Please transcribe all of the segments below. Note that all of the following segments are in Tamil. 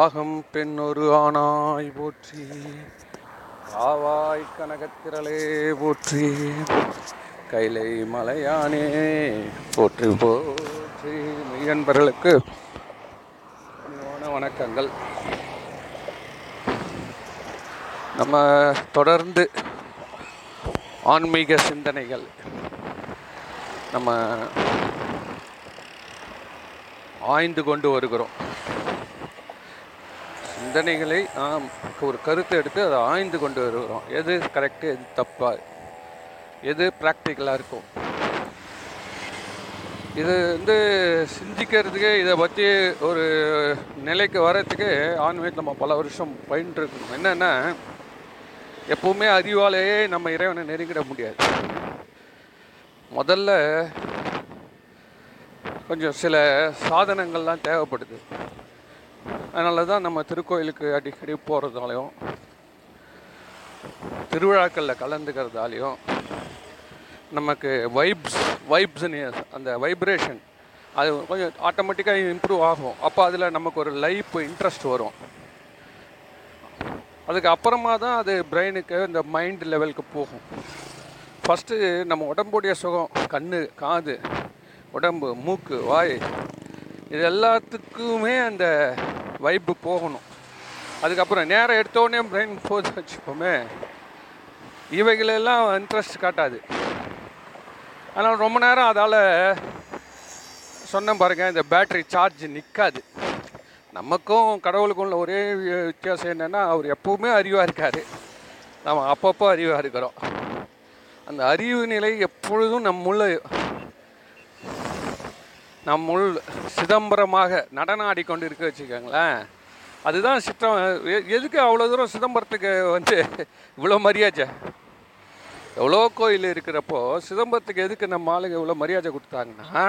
பாகம் பெண்ணொரு ஆனாய் போற்றி. ஆவாய் கனகத்திரளே போற்றி. கைலை மலையானே போற்றி போற்றி. மெய்யன்பர்களுக்கு வணக்கங்கள். நம்ம தொடர்ந்து ஆன்மீக சிந்தனைகள். நம்ம ஆய்ந்து கொண்டு வருகிறோம். சிந்தனைகளை நாம் ஒரு கருத்தை எடுத்து அதை ஆய்ந்து கொண்டு வருகிறோம். எது கரெக்டு எது தப்பா? எது ப்ராக்டிக்கலாக இருக்கும்? இது வந்து சிந்திக்கிறதுக்கு இதை பற்றி ஒரு நிலைக்கு வர்றதுக்கு ஆன்மீகத்தில் நம்ம பல வருஷம் பயின்று இருக்கணும். என்னென்னா எப்போவுமே அறிவாலேயே நம்ம இறைவனை நெருங்கிட முடியாது. முதல்ல கொஞ்சம் சில சாதனங்கள்லாம் தேவைப்படுது. அதனால தான் நம்ம திருக்கோயிலுக்கு அடிக்கடி போகிறதாலையும் திருவிழாக்களில் கலந்துக்கிறதாலையும் நமக்கு வைப்ஸ் வைப்ஸ்னு அந்த வைப்ரேஷன் அது கொஞ்சம் ஆட்டோமேட்டிக்காக இம்ப்ரூவ் ஆகும். அப்போ அதில் நமக்கு ஒரு லைஃப் இன்ட்ரெஸ்ட் வரும். அதுக்கு அப்புறமா தான் அது பிரெயினுக்கு இந்த மைண்ட் லெவலுக்கு போகும். ஃபஸ்ட்டு நம்ம உடம்புடைய சுகம் கண் காது உடம்பு மூக்கு வாய் இது எல்லாத்துக்குமே அந்த வைப்பு போகணும். அதுக்கப்புறம் நேரம் எடுத்தோடனே பிரெயின் போது வச்சுப்போமே இவைகளெல்லாம் இன்ட்ரெஸ்ட் காட்டாது. அதனால் ரொம்ப நேரம் அதால் சொன்ன பாருங்க இந்த பேட்ரி சார்ஜ் நிற்காது நமக்கும் கடவுளுக்கும் உள்ள ஒரே வித்தியாசம் என்னென்னா அவர் எப்பவுமே அறிவாக இருக்கார். நம்ம அப்பப்போ அறிவாக இருக்கிறோம். அந்த அறிவு நிலை எப்பொழுதும் நம்முள்ள நம்முள் சிதம்பரமாக நடனம் ஆடிக்கொண்டு இருக்க வச்சுக்கோங்களேன். அதுதான் சித்தம். எதுக்கு அவ்வளோ தூரம் சிதம்பரத்துக்கு வந்து இவ்வளோ மரியாதை? எவ்வளோ கோயில் இருக்கிறப்போ சிதம்பரத்துக்கு எதுக்கு நம்ம ஆளுங்க இவ்வளோ மரியாதை கொடுத்தாங்கன்னா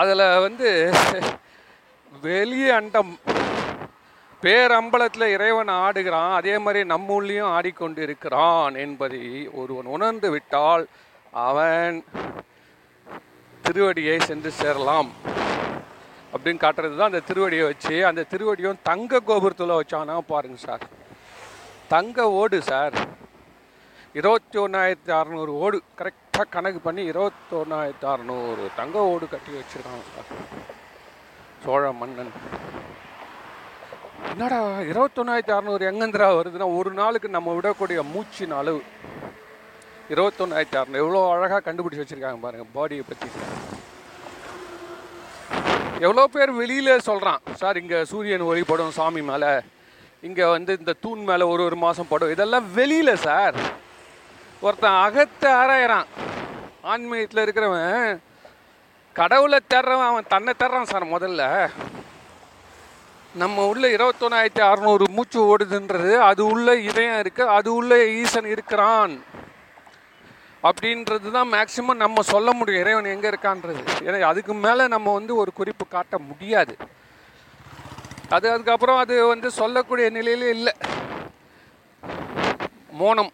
அதில் வந்து வெளி அண்டம் பேரம்பலத்தில் இறைவன் ஆடுகிறான் அதே மாதிரி நம்ம உள்ளேயும் ஆடிக்கொண்டு இருக்கிறான் என்பதை ஒருவன் உணர்ந்து விட்டால் அவன் திருவடியை சென்று சேரலாம் அப்படின்னு காட்டுறது தான் அந்த திருவடியை வச்சு அந்த திருவடியும் தங்க கோபுரத்தில் வச்சானா பாருங்க சார். தங்க ஓடு சார். இருபத்தி ஒன்றாயிரத்தி அறநூறு ஓடு கரெக்டாக கணக்கு பண்ணி இருபத்தி ஒன்றாயிரத்தி அறநூறு தங்க ஓடு கட்டி வச்சுருக்காங்க சார். சோழ மன்னன். என்னடா இருபத்தொன்னாயிரத்தி அறநூறு எங்கேந்திரா வருதுன்னா ஒரு நாளுக்கு நம்ம விடக்கூடிய மூச்சின் அளவு. இருபத்தொன்னாயிரத்தி அறநூறு. எவ்வளோ அழகாக கண்டுபிடிச்சி வச்சுருக்காங்க பாருங்கள் பாடியை பற்றி எவ்வளோ பேர் வெளியில் சொல்கிறான் சார் இங்கே சூரியன் ஒளி படும் சாமி மேலே இங்கே வந்து இந்த தூண் மேலே ஒரு ஒரு மாதம் படும். இதெல்லாம் வெளியில் சார். ஒருத்தன் அகத்தை ஆராயிறான். ஆன்மீகத்தில் இருக்கிறவன் கடவுளை தேடுறவன் அவன் தன்னை தேடுறான் சார் முதல்ல. நம்ம உள்ள இருபத்தொன்னாயிரத்தி அறநூறு மூச்சு ஓடுதுன்றது அது உள்ள இதயம் இருக்குது அது உள்ள ஈசன் இருக்கிறான். அப்படின்றது தான் மேக்சிமம் நம்ம சொல்ல முடியும். இறைவன் எங்கே இருக்கான்றது. ஏன்னா அதுக்கு மேலே நம்ம வந்து ஒரு குறிப்பு காட்ட முடியாது. அது அதுக்கப்புறம் அது வந்து சொல்லக்கூடிய நிலையில இல்லை. மோனம்.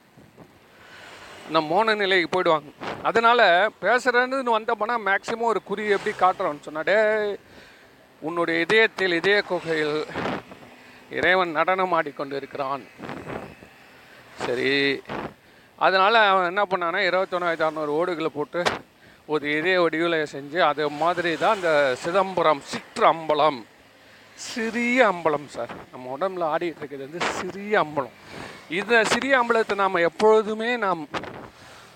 இந்த மோன நிலைக்கு போயிடுவாங்க. அதனால பேசுறேன்னு வந்தப்போனா மேக்சிமம் ஒரு குறி எப்படி காட்டுறோம்னு சொன்னாடே உன்னுடைய இதயத்தில் இதய குகையில் இறைவன் நடனம் ஆடிக்கொண்டு இருக்கிறான் சரி. அதனால் அவன் என்ன பண்ணான்னா இருபத்தொன்னாயிரத்தி அறநூறு ஓடுகளை போட்டு ஒரு இதய வடிவில் செஞ்சு அது மாதிரி தான் அந்த சிதம்பரம் சிற்று அம்பலம். சிறிய அம்பலம் சார். நம்ம உடம்புல ஆடிட்டு இருக்கிறது வந்து சிறிய அம்பலம். இந்த சிறிய அம்பலத்தை நாம் எப்பொழுதுமே நாம்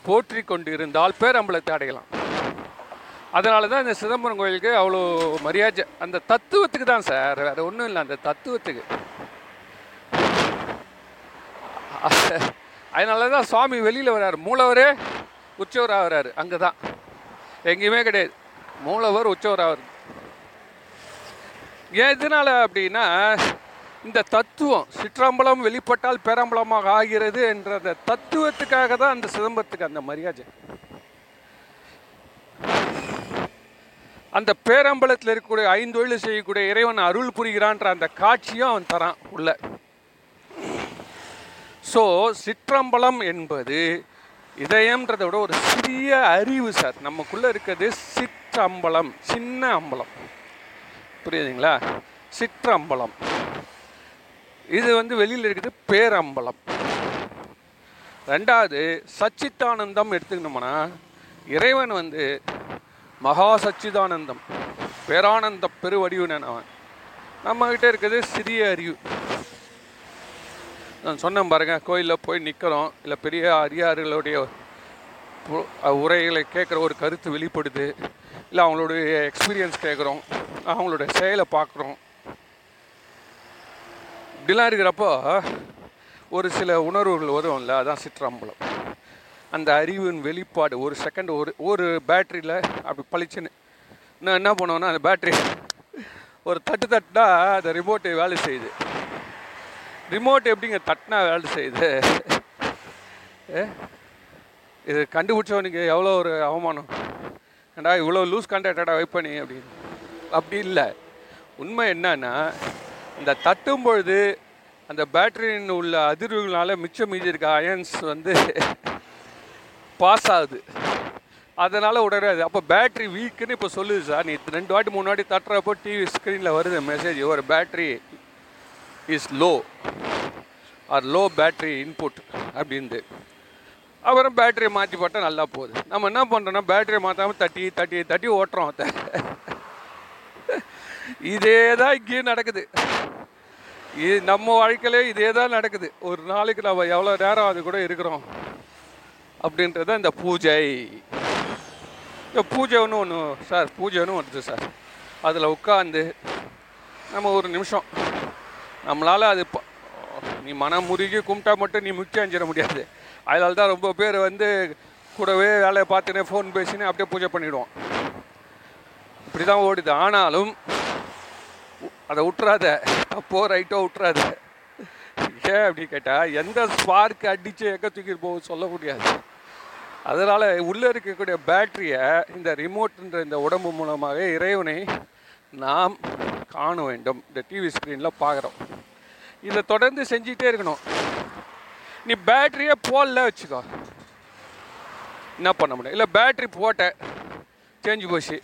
போற்றி கொண்டு இருந்தால் பேரம்பலத்தை அடையலாம். அதனால தான் இந்த சிதம்பரம் கோயிலுக்கு அவ்வளோ மரியாதை. அந்த தத்துவத்துக்கு தான் சார். வேறு ஒன்றும் இல்லை. அந்த தத்துவத்துக்கு. அதனால தான் சுவாமி வெளியில் வர்றார் மூலவரே உச்சவராக வர்றாரு அங்கே தான் எங்கேயுமே கிடையாது. மூலவர் உச்சவராகாரு ஏன் இதனால் அப்படின்னா இந்த தத்துவம் சிற்றம்பலம் வெளிப்பட்டால் பேரம்பலமாக ஆகிறது என்ற அந்த தத்துவத்துக்காக தான் அந்த சிதம்பரத்துக்கு அந்த மரியாதை. அந்த பேரம்பலத்தில் இருக்கக்கூடிய ஐந்தொழில் செய்யக்கூடிய இறைவன் அருள் புரிகிறான்ற அந்த காட்சியும் அவன் தரான் உள்ள. ஸோ சிற்றம்பலம் என்பது இதயம்ன்றதை விட ஒரு சிறிய அறிவு சார். நமக்குள்ளே இருக்கிறது சிற்றம்பலம் சின்ன அம்பலம். புரியுதுங்களா? சிற்றம்பலம். இது வந்து வெளியில் இருக்குது பேரம்பலம். ரெண்டாவது சச்சித்தானந்தம் எடுத்துக்கணும்னா இறைவன் வந்து மகா சச்சிதானந்தம் பேரானந்த பெருவடிவுனன் அவன். நம்மக்கிட்ட இருக்கிறது சிறிய அறிவு. நான் சொன்னேன் பாருங்கள் கோயிலில் போய் நிற்கிறோம் இல்லை பெரிய அரியார்களுடைய உரைகளை கேட்குற ஒரு கருத்து வெளிப்படுது. இல்லை அவங்களுடைய எக்ஸ்பீரியன்ஸ் கேட்குறோம். அவங்களுடைய செயலை பார்க்குறோம். இப்படிலாம் இருக்கிறப்போ ஒரு சில உணர்வுகள் வரும்ல அதான் சிற்றம்பலம். அந்த அறிவின் வெளிப்பாடு ஒரு செகண்ட் ஒரு ஒரு பேட்டரியில் அப்படி பளிச்சுன்னு நான் என்ன பண்ணுவேன்னா அந்த பேட்டரி ஒரு தட்டு தட்டினா அந்த ரிமோட்டு வேலை செய்யுது. ரிமோட் எப்படிங்க தட்டினா வேலை செய்யுது? ஏ? இது கண்டுபிடிச்சவனுக்கு எவ்வளோ ஒரு அவமானம்? ஏண்டா இவ்வளோ லூஸ் கான்டாக்டடா வைப் பண்ணி அப்படின்னு. அப்படி இல்லை. உண்மை என்னன்னா இந்த தட்டும் பொழுது அந்த பேட்டரியின் உள்ள அதிர்வுகளால் மிச்சம் மீதி இருக்க அயன்ஸ் வந்து பாஸ் ஆகுது. அதனால் உடனே அப்போ பேட்ரி வீக்குன்னு இப்போ சொல்லுது சார் நீ ரெண்டு வாட்டி மூணு வாட்டி தட்டுறப்போ டிவி ஸ்க்ரீனில் வருது மெசேஜ் ஒரு battery is low or low battery input அப்படின்து அப்புறம் பேட்டரியை மாற்றி போட்டால் நல்லா போகுது. நம்ம என்ன பண்ணுறோன்னா பேட்டரியை மாற்றாமல் தட்டி தட்டி தட்டி ஓட்டுறோம் அதை. இதே தான் இங்கேயும் நடக்குது. இது நம்ம வாழ்க்கையிலே இதே தான் நடக்குது. ஒரு நாளைக்கு நம்ம எவ்வளோ நேரம் அது கூட இருக்கிறோம் அப்படின்றது இந்த பூஜை. இந்த பூஜைன்னு ஒன்று சார் பூஜைன்னு வருது சார். அதில் உட்காந்து நம்ம ஒரு நிமிஷம் நம்மளால் அது ப- நீ மனம் முருகி கும்பிட்டா மட்டும் நீ முக்கியம் அஞ்சிட முடியாது. அதனால தான் ரொம்ப பேர் வந்து கூடவே வேலையை பார்த்துனே ஃபோன் பேசினே அப்படியே பூஜை பண்ணிவிடுவோம் இப்படி தான் ஓடுது. ஆனாலும் அதை விட்டுறாத அப்போ ரைட்டோ விட்டுறாத ஏன் அப்படி கேட்டால் எந்த ஸ்பார்க் அடித்து எக்க தூக்கிட்டு போக சொல்ல முடியாது. அதனால் உள்ளே இருக்கக்கூடிய பேட்டரியை இந்த ரிமோட்ன்ற இந்த உடம்பு மூலமாக இறைவனை நாம் காண வேண்டும். இந்த டிவி ஸ்க்ரீனில் பார்க்குறோம் இதை தொடர்ந்து செஞ்சிகிட்டே இருக்கணும். நீ பேட்டரியே போடல வச்சுக்கோ. என்ன பண்ண முடியும்? இல்லை பேட்டரி போட்ட சேஞ்சு போச்சு.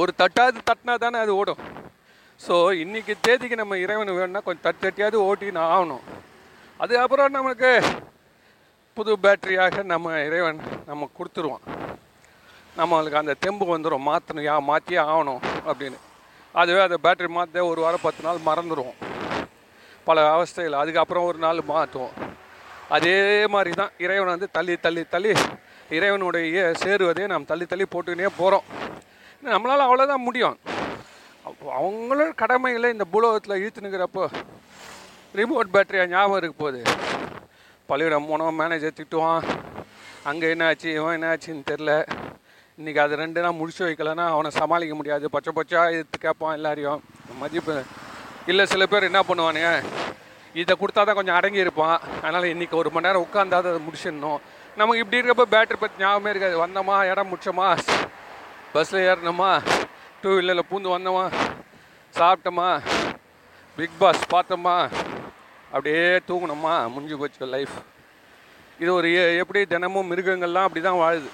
ஒரு தட்டாவது தட்டினா தானே அது ஓடும். ஸோ இன்றைக்கி தேதிக்கு நம்ம இறைவன் வேணும்னா கொஞ்சம் தட்டு தட்டியாவது ஓட்டின்னு ஆகணும். அதுக்கப்புறம் நமக்கு புது பேட்டரியாக நம்ம இறைவன் நம்ம கொடுத்துருவான். நம்மளுக்கு அந்த தெம்பு வந்துடும் மாற்றணும் யா மாற்றியே ஆகணும் அப்படின்னு. அதுவே அதை பேட்டரி மாற்ற ஒரு வாரம் பத்து நாள் மறந்துடும் பல அவஸ்தைகள். அதுக்கப்புறம் ஒரு நாள் மாற்றுவோம் அதே மாதிரி தான் இறைவன் வந்து தள்ளி தள்ளி தள்ளி இறைவனுடைய சேருவதே நாம் தள்ளி தள்ளி போட்டுக்கினே போகிறோம் நம்மளால் அவ்வளோதான் முடியும். அவங்களும் அவங்களோட கடமைகளை இந்த பூலோகத்தில் இழுத்துனுங்கிறப்போ ரிமோட் பேட்டரியாக ஞாபகம் இருக்கு போகுது பள்ளியிடம் போனோம் மேனேஜர் திட்டுவான். அங்கே என்ன ஆச்சு இவன் என்ன ஆச்சுன்னு தெரில இன்றைக்கி அது ரெண்டு நாள் முடிச்சு வைக்கலன்னா அவனை சமாளிக்க முடியாது. பச்சை பச்சா எடுத்து கேட்பான் எல்லாரையும். மதிப்பு. இல்லை சில பேர் என்ன பண்ணுவானுங்க? இதை கொடுத்தா தான் கொஞ்சம் அடங்கி இருப்பான். அதனால் இன்றைக்கி ஒரு மணி நேரம் உட்காந்தா அதை முடிச்சிடணும். நமக்கு இப்படி இருக்கப்போ பேட்டரி பற்றி ஞாபகமே இருக்காது. வந்தோமா? இடம் முடிச்சோமா பஸ்ஸில் ஏறினோமா டூ வீலரில் பூந்து வந்தோமா? சாப்பிட்டோமா? பிக் பாஸ் பார்த்தோமா? அப்படியே தூங்கினோமா? முடிஞ்சு போச்சு லைஃப் இது ஒரு எப்படி தினமும் மிருகங்கள்லாம் அப்படி தான் வாழுது.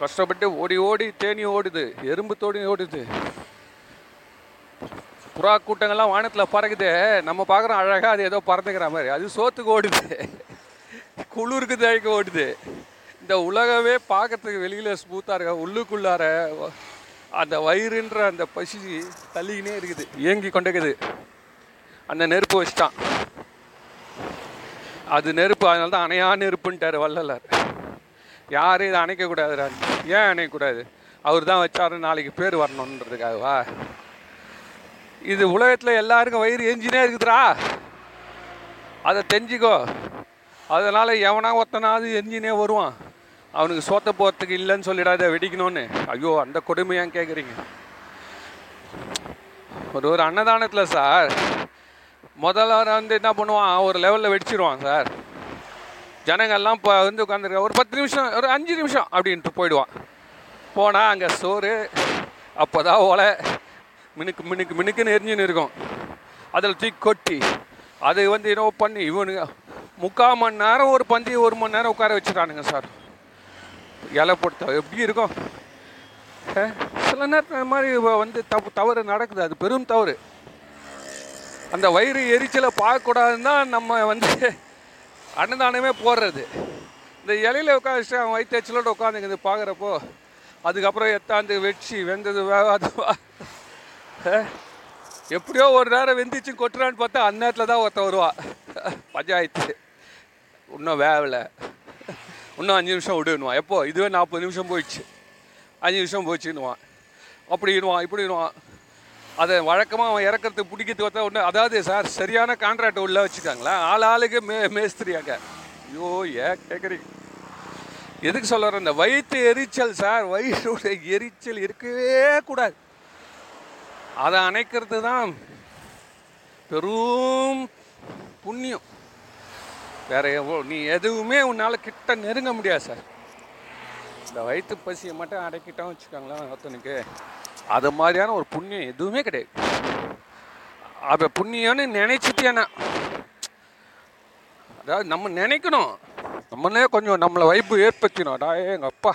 கஷ்டப்பட்டு ஓடி ஓடி தேனி ஓடுது எறும்பு தோடி ஓடுது. புறா கூட்டங்கள்லாம் வானத்தில் பறக்குது. நம்ம பார்க்குறோம் அழகாக அது ஏதோ பறந்துக்கிற மாதிரி. அது சோத்துக்கு ஓடுது. குளிருக்கு தழைக்க ஓடுது. இந்த உலகமே பார்க்கறதுக்கு வெளியில் ஸ்மூத்தாக இருக்க? உள்ளுக்குள்ளார அந்த வயிறுன்ற அந்த பசி தள்ளிக்கினே இருக்குது. இயங்கி கொண்டிருக்குது. அந்த நெருப்பு வச்சுட்டான். அது நெருப்பு அதனால தான் அணையா நெருப்புன்ட்டார் வள்ளலார். யாரும் இதை அணைக்கக்கூடாதுடா ஏன் அணைக்கக்கூடாது? அவர் தான் வச்சாரு நாளைக்கு பேர் வரணுன்றதுக்காகவா? இது உலகத்தில் எல்லாருக்கும் வயிறு எஞ்சினே இருக்குதுரா அதை தெரிஞ்சுக்கோ. அதனால் எவனா ஒருத்தனாவது எஞ்சினே வருவான். அவனுக்கு சோத்த போகிறதுக்கு இல்லைன்னு சொல்லிடாத வெடிக்கணும்னு. ஐயோ அந்த கொடுமையான் கேட்குறீங்க ஒரு ஒரு அன்னதானத்தில் சார் முதல்ல வந்து என்ன பண்ணுவான் ஒரு லெவலில் வெடிச்சிருவான் சார். ஜனங்கள்லாம் இப்போ வந்து உட்காந்துருக்க ஒரு பத்து நிமிஷம் ஒரு அஞ்சு நிமிஷம் அப்படின்ட்டு போயிடுவான். போனால் அங்கே சோறு அப்போ தான் ஒலை மினுக்கு மினுக்கு மினுக்குன்னு எரிஞ்சுன்னு இருக்கும். அதில் தூக்கி கொட்டி அதை வந்து என்னவோ பண்ணி இவனுங்க முக்கால் மணி நேரம் ஒரு பந்தி ஒரு மணி நேரம் உட்கார வச்சுட்டானுங்க சார். இலை போட்டு எப்படி இருக்கும்? சில நேரத்தில் இந்த மாதிரி வந்து தப்பு தவறு நடக்குது அது பெரும் தவறு. அந்த வயிறு எரிச்சலை பார்க்கக்கூடாதுன்னு தான் நம்ம வந்து அன்னதானமே போடுறது. இந்த இலையில உட்காந்துட்டு அவன் வயிற்று எச்சலோட பார்க்குறப்போ அதுக்கப்புறம் எத்தாந்து வெட்சி வெந்தது வேகாதுவா? எப்படியோ ஒரு நேரம் வெந்திச்சு கொட்டுறான்னு பார்த்தா அந்த நேரத்தில் தான் ஒருத்தன் வருவா. பஞ்சாயத்து. இன்னும் வேவலை இன்னும் அஞ்சு நிமிஷம் விடுன்னுவான். எப்போ? இதுவே நாற்பது நிமிஷம் போயிடுச்சு. அஞ்சு நிமிஷம் போச்சுன்னுவான். அப்படின்னுவான் இப்படின்னுவான் அதை வழக்கமாக அவன் இறக்கிறதுக்கு பிடிக்கிறது பார்த்தா ஒன்று அதாவது சார் சரியான கான்ட்ராக்ட் உள்ளே வச்சுக்காங்களா ஆள் ஆளுக்கு மே மேஸ்திரியாங்க. ஐயோ ஏன் கேட்குறீங்க எதுக்கு சொல்ல இந்த வயிற்று எரிச்சல் சார் வயிற்றோட எரிச்சல் இருக்கவே கூடாது. அதை அணைக்கிறது தான் பெரும் புண்ணியம். வேற எவ்வளோ நீ எதுவுமே உன்னால் கிட்ட நெருங்க முடியாது சார். இந்த வயிற்று பசியை மட்டும் அடக்கிட்டோம் வச்சுக்கோங்களேன் ஒருத்தனுக்கு. அது மாதிரியான ஒரு புண்ணியம் எதுவுமே கிடையாது. அதை புண்ணியம்னு நினைச்சிட்டேனா அதாவது நம்ம நினைக்கணும். நம்மளே கொஞ்சம் நம்மளை வைப்பு ஏற்படுத்தினோம் டா எங்கள் அப்பா.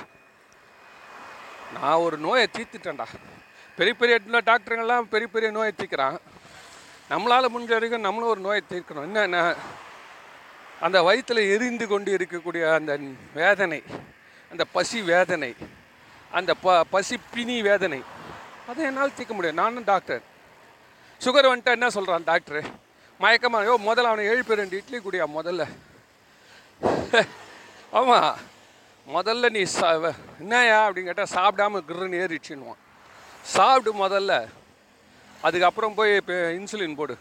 நான் ஒரு நோயை தீர்த்துட்டேன்டா. பெரிய பெரிய டாக்டருங்கெல்லாம் பெரிய பெரிய நோயை தீர்க்குறான் நம்மளால் முடிஞ்ச வரைக்கும் நம்மளும் ஒரு நோயை தீர்க்கணும். என்னென்ன அந்த வயிற்றில் எரிந்து கொண்டு இருக்கக்கூடிய அந்த வேதனை அந்த பசி வேதனை அந்த ப பசி பிணி வேதனை அதை என்னால் தீர்க்க முடியும் நானும் டாக்டர் சுகர் வந்துட்டா என்ன சொல்கிறான் டாக்டரு மயக்கமாக யோ முதல்ல அவனை எழுப்பி ரெண்டு இட்லி குடியா முதல்ல? ஆமாம் முதல்ல நீ சா என்னயா அப்படின்னு கேட்டால் சாப்பிடாம கிருன்னு ஏறிடுச்சுன்னுவான். சாப்பிடு முதல்ல அதுக்கப்புறம் போய் இப்போ இன்சுலின் போடு.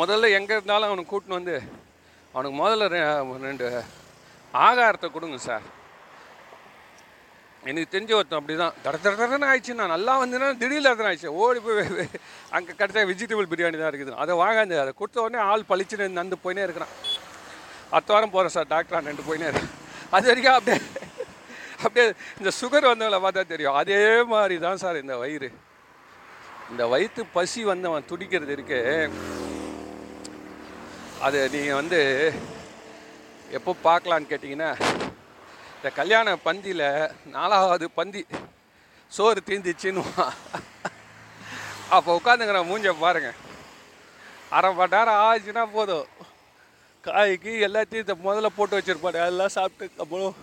முதல்ல எங்கே இருந்தாலும் அவனுக்கு கூட்டின்னு வந்து அவனுக்கு முதல்ல ரெண்டு ஆகாரத்தை கொடுங்க சார். எனக்கு தெரிஞ்ச ஒருத்தன் அப்படி தான் தட தடன்னு ஆயிடுச்சு நான் நல்லா வந்தேன்னா திடீர்னு அதான் ஆயிடுச்சு. ஓடி போய் அங்கே கிடச்சா வெஜிடபிள் பிரியாணி தான் இருக்குது. அதை வாங்காந்து அதை கொடுத்த உடனே ஆள் பழிச்சுன்னு நந்து போயினே இருக்கிறான். அடுத்த வாரம் போகிறேன் சார் டாக்டர் ரெண்டு போயினே இருக்கேன் அது வரைக்கும் அப்படியே அப்படியே இந்த சுகர் வந்தவங்கள பார்த்தா தெரியும். அதே மாதிரி தான் சார் இந்த வயிறு. இந்த வயிற்று பசி வந்தவன் துடிக்கிறது இருக்கு. அது நீங்கள் வந்து எப்போ பார்க்கலான்னு கேட்டிங்கன்னா இந்த கல்யாண பந்தியில் நாலாவது பந்தி சோறு தீந்துச்சுன்னு அப்போ உட்காந்துங்கிற மூஞ்ச பாருங்கள் அரை மணி நேரம் ஆச்சுன்னா போதும். காய்க்கு எல்லாத்தையும் இந்த முதல்ல போட்டு வச்சிருப்பாரு. எல்லாம் சாப்பிட்டு அப்புறம்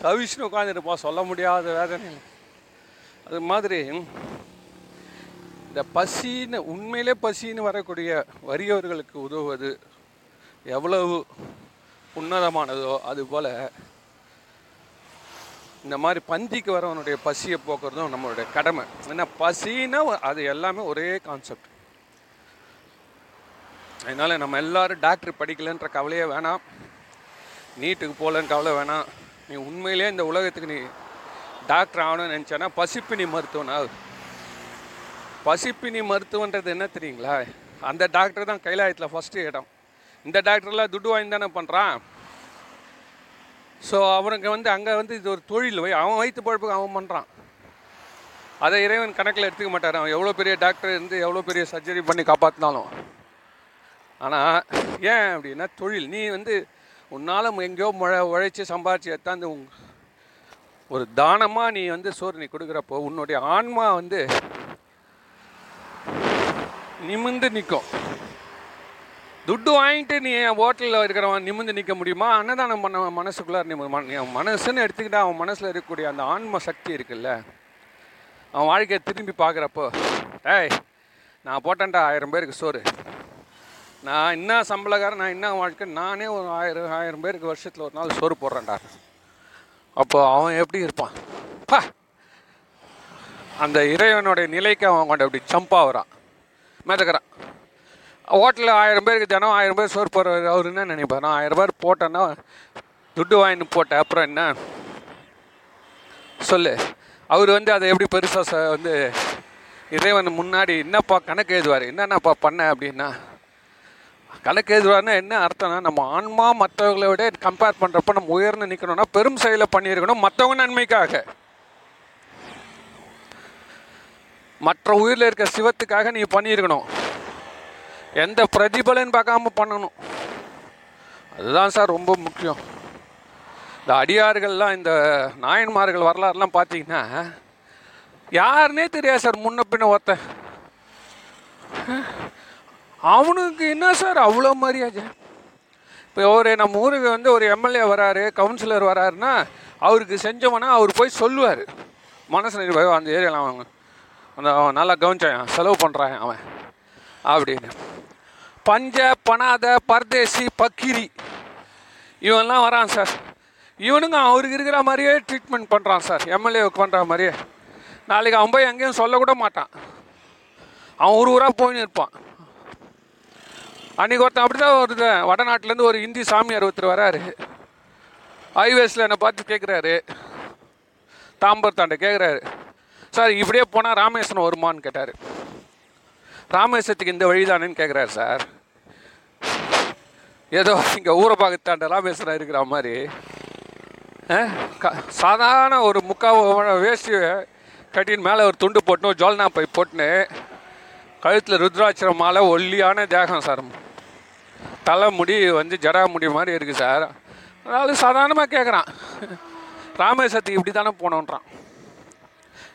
தவிச்சுன்னு உட்காந்துருப்பான் சொல்ல முடியாத வேதனை அது மாதிரி இந்த பசின்னு உண்மையிலே பசின்னு வரக்கூடிய வறியவர்களுக்கு உதவுவது எவ்வளவு உன்னதமானதோ அதுபோல் இந்த மாதிரி பந்திக்கு வரவனுடைய பசியை போக்குறதும் நம்மளுடைய கடமை. ஏன்னா பசின்னா அது எல்லாமே ஒரே கான்செப்ட் அதனால் நம்ம எல்லாரும் டாக்டர் படிக்கலைன்ற கவலையே வேணாம். நீட்டுக்கு போகலன்னு கவலை வேணாம். நீ உண்மையிலே இந்த உலகத்துக்கு நீ டாக்டர் ஆகணும்னு நினச்சேன்னா பசிப்பினி மருத்துவனா பசிப்பினி மருத்துவன்றது என்ன தெரியுங்களா? அந்த டாக்டர் தான் கைலாயத்தில் ஃபஸ்ட்டு இடம். இந்த டாக்டர்லாம் துட்டு வாங்கி தானே பண்ணுறான் ஸோ அவனுக்கு வந்து அங்கே வந்து இது ஒரு தொழில் வை அவன் வயிற்று பழப்புக்கு அவன் பண்ணுறான் அதை இறைவன் கணக்கில் எடுத்துக்க மாட்டார். அவன் எவ்வளோ பெரிய டாக்டர் இருந்து எவ்வளோ பெரிய சர்ஜரி பண்ணி காப்பாற்றினாலும் ஆனால் ஏன் அப்படின்னா தொழில். நீ வந்து உன்னால் எங்கேயோ முழ உழைச்சி சம்பாரிச்சு எடுத்தாந்து உங் ஒரு தானமாக நீ வந்து சோறு நீ கொடுக்குறப்போ உன்னுடைய ஆன்மா வந்து நிமிந்து நிற்கும். துட்டு வாங்கிட்டு நீ என் ஹோட்டலில் இருக்கிறவன் நிமிந்து நிற்க முடியுமா? அன்னதானம் பண்ண மனசுக்குள்ளார நீ மனசுன்னு எடுத்துக்கிட்டா அவன் மனசில் இருக்கக்கூடிய அந்த ஆன்ம சக்தி இருக்குல்ல? அவன் வாழ்க்கையை திரும்பி பார்க்குறப்போ ஏய் நான் போட்டேன்டா ஆயிரம் பேருக்கு சோறு. நான் என்ன சம்பளக்காரன் நான் என்ன வாழ்க்கை நானே ஒரு ஆயிரம் ஆயிரம் பேருக்கு வருஷத்தில் ஒரு நாள் சோறு போடுறேன்டா. அப்போ அவன் எப்படி இருப்பான்? பா அந்த இறைவனுடைய நிலைக்கு அவன் கொண்டு அப்படி ஜம்ப் ஆகுறான் மிதக்கிறான். ஹோட்டலில் ஆயிரம் பேருக்கு தினம் ஆயிரம் பேர் சோறு போடுறாரு அவர் என்ன நினைப்பார்? நான் ஆயிரம் பேர் போட்டேன்னா துட்டு வாங்கிட்டு போட்டேன் அப்புறம் என்ன? சொல்லு. அவர் வந்து அதை எப்படி பெருசாக வந்து இறைவன் முன்னாடி என்னப்பா கணக்கு எழுதுவார்? என்னென்னப்பா பண்ண அப்படின்னா? கணக்கு எழுதுவார்னா என்ன அர்த்தம்னா நம்ம ஆன்மா மற்றவங்களை விட கம்பேர் பண்ணுறப்ப நம்ம உயர்ந்து நிற்கணும்னா பெரும் செயலை பண்ணியிருக்கணும் மற்றவங்க நன்மைக்காக. மற்ற உயிரில் இருக்க சிவத்துக்காக நீ பண்ணியிருக்கணும். எந்த பிரதிபலன் பார்க்காம பண்ணணும். அதுதான் சார் ரொம்ப முக்கியம். இந்த அடியார்கள்லாம் இந்த நாயன்மார்கள் வரலாறுலாம் பார்த்தீங்கன்னா யாருனே தெரியாது சார் முன்ன பின்ன ஒருத்தன். அவனுக்கு என்ன சார் அவ்வளோ மரியாதை? இப்போ ஒரு நம்ம ஊருக்கு வந்து ஒரு எம்எல்ஏ வராரு கவுன்சிலர் வராருன்னா அவருக்கு செஞ்சவனா அவர் போய் சொல்லுவார். மனசு போய் அந்த ஏரியாவில் அவன் அந்த அவன் நல்லா கவனிச்சான் செலவு பண்ணுறான் அவன் அப்படின்னு. பஞ்ச பனாத பர்தேசி பக்கிரி. இவன்லாம் வரான் சார். இவனுங்க அவருக்கு இருக்கிற மாதிரியே ட்ரீட்மெண்ட் பண்ணுறான் சார். எம்எல்ஏவுக்கு பண்ணுற மாதிரியே. நாளைக்கு அவன் போய் எங்கேயும் சொல்லக்கூட மாட்டான். அவன் ஒரு ஊராக போயின்னு இருப்பான். அன்றைக்கி ஒருத்தன் அப்படி தான் ஒரு வடநாட்டிலேருந்து ஒரு இந்தி சாமியார் ஒருத்தர் வராரு. ஹைவேஸில் என்னை பார்த்து கேட்குறாரு தாம்பரத்தாண்ட கேட்குறாரு சார் இப்படியே போனால் ராமேஸ்வரம் வருமான்னு கேட்டார். ராமேஸ்வரத்துக்கு இந்த வழிதானேன்னு கேட்குறாரு சார். ஏதோ இங்கே ஊரப்பாக்கத்தாண்ட ராமேஸ்வரம் இருக்கிற மாதிரி. க- சாதாரண ஒரு முக்கால் வேஷ்டி கட்டின்னு மேலே ஒரு துண்டு போட்டுன்னு ஜோல்னா பை போட்டுன்னு கழுத்தில் ருத்ராட்சரம் மாலை ஒல்லியான தேகம் சார். தலை முடி வந்து ஜடா முடி மாதிரி இருக்குது சார். அதாவது சாதாரணமாக கேட்குறான் ராமேஸ்வரத்துக்கு இப்படி தானே போனோன்றான்.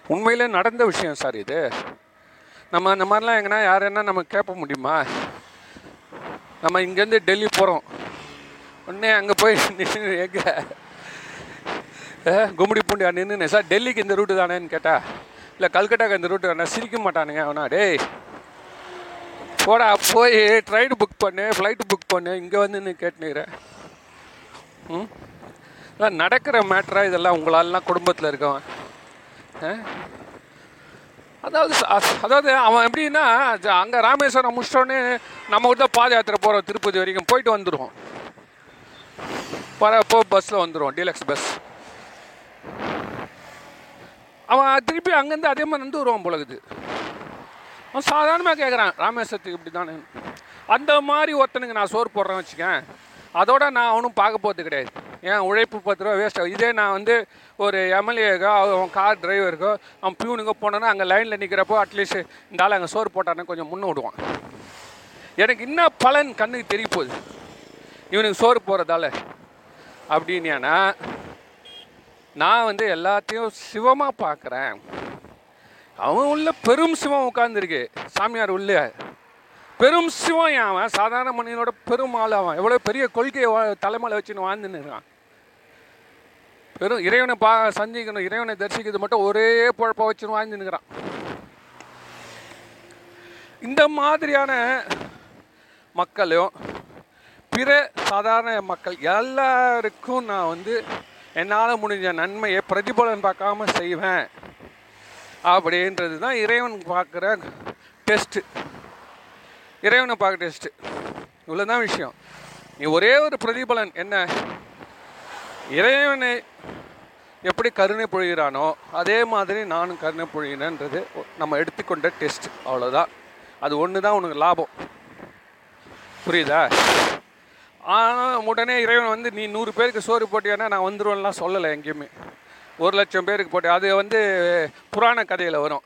உண்மையிலே நடந்த விஷயம் சார் இது. நம்ம இந்த மாதிரிலாம் எங்கன்னா யார் என்ன நம்ம கேட்ப முடியுமா? நம்ம இங்கேருந்து டெல்லி போகிறோம் உடனே அங்கே போய் நின்று எங்கே கும்மிடி பூண்டியா நின்று சார் டெல்லிக்கு இந்த ரூட்டு தானேன்னு கேட்டா? இல்லை கல்கட்டாக்கு இந்த ரூட்டு தானே. சிரிக்க மாட்டானுங்க அவனா டேய் போடா போய் ட்ரெயின் புக் பண்ணு ஃப்ளைட்டு புக் பண்ணு இங்கே வந்து நீ கேட்டுனுக்கிறேன் ம்? நடக்கிற மேட்ரா இதெல்லாம் உங்களாலலாம் குடும்பத்தில் இருக்கவன். ஆ? அதாவது அதாவது அவன் எப்படின்னா அங்கே ராமேஸ்வரம் முடிச்சிட்டோன்னே நம்ம ஊர் தான் பாத யாத்திரை போகிறோம் திருப்பதி வரைக்கும் போயிட்டு வந்துடுவோம் வரப்போ பஸ்ஸில் வந்துடுவோம் டீலக்ஸ் பஸ் அவன் திருப்பி அங்கேருந்து அதே மாதிரி வந்து வருவான் பொழுது அவன் சாதாரணமாக கேட்குறான் ராமேஸ்வரத்துக்கு இப்படி தானே அந்த மாதிரி ஒருத்தனுக்கு நான் சோறு போடுறேன்னு வச்சுக்கேன். அதோட நான் அவனும் பார்க்க போகிறது கிடையாது. ஏன் உழைப்பு பத்து ரூபா வேஸ்ட் ஆகும் இதே நான் வந்து ஒரு எம்எல்ஏக்கோ அவன் கார் டிரைவருக்கோ அவன் பியூனுக்கோ போனோன்னா அங்கே லைனில் நிற்கிறப்போ அட்லீஸ்ட் இந்த ஆள் அங்கே சோறு போட்டான்னு கொஞ்சம் முன்ன விடுவான். எனக்கு இன்னும் பலன் கண்ணுக்கு தெரிய போகுது? இவனுக்கு சோறு போகிறதால அப்படின்னா நான் வந்து எல்லாத்தையும் சிவமாக பார்க்குறேன். அவன் உள்ள பெரும் சிவம் உட்காந்துருக்கு சாமியார் உள்ள. பெரும் சிவம் அவன் சாதாரண மனிதனோட பெரும் ஆள் அவன். எவ்வளோ பெரிய கொள்கையை வா- வச்சுன்னு வாழ்ந்துன்னு இருக்கான். பெரும் இறைவனை பா சந்திக்கணும் இறைவனை தரிசிக்கிறது மட்டும் ஒரே பொழப்ப வச்சுன்னு வாழ்ந்துன்னுக்கிறான் இந்த மாதிரியான மக்களும் பிற சாதாரண மக்கள் எல்லாருக்கும் நான் வந்து என்னால் முடிஞ்ச நன்மையை பிரதிபலன் பார்க்காம செய்வேன். அப்படின்றது தான் இறைவன் பார்க்குற டெஸ்ட்டு இறைவனை பார்க்க டெஸ்ட்டு இவ்வளோ தான் விஷயம். நீ ஒரே ஒரு பிரதிபலன் என்ன? இறைவனை எப்படி கருணை பொழிகிறானோ அதே மாதிரி நானும் கருணை பொழிகிறேன்றது நம்ம எடுத்துக்கொண்ட டெஸ்ட் அவ்வளோதான் அது ஒன்று தான் உனக்கு லாபம். புரியுதா? ஆனால் உடனே இறைவன் வந்து நீ நூறு பேருக்கு சோறு போட்டியானா நான் வந்துருவேன்லாம் சொல்லலை எங்கேயுமே. ஒரு லட்சம் பேருக்கு போட்டி. அது வந்து புராண கதையில் வரும்.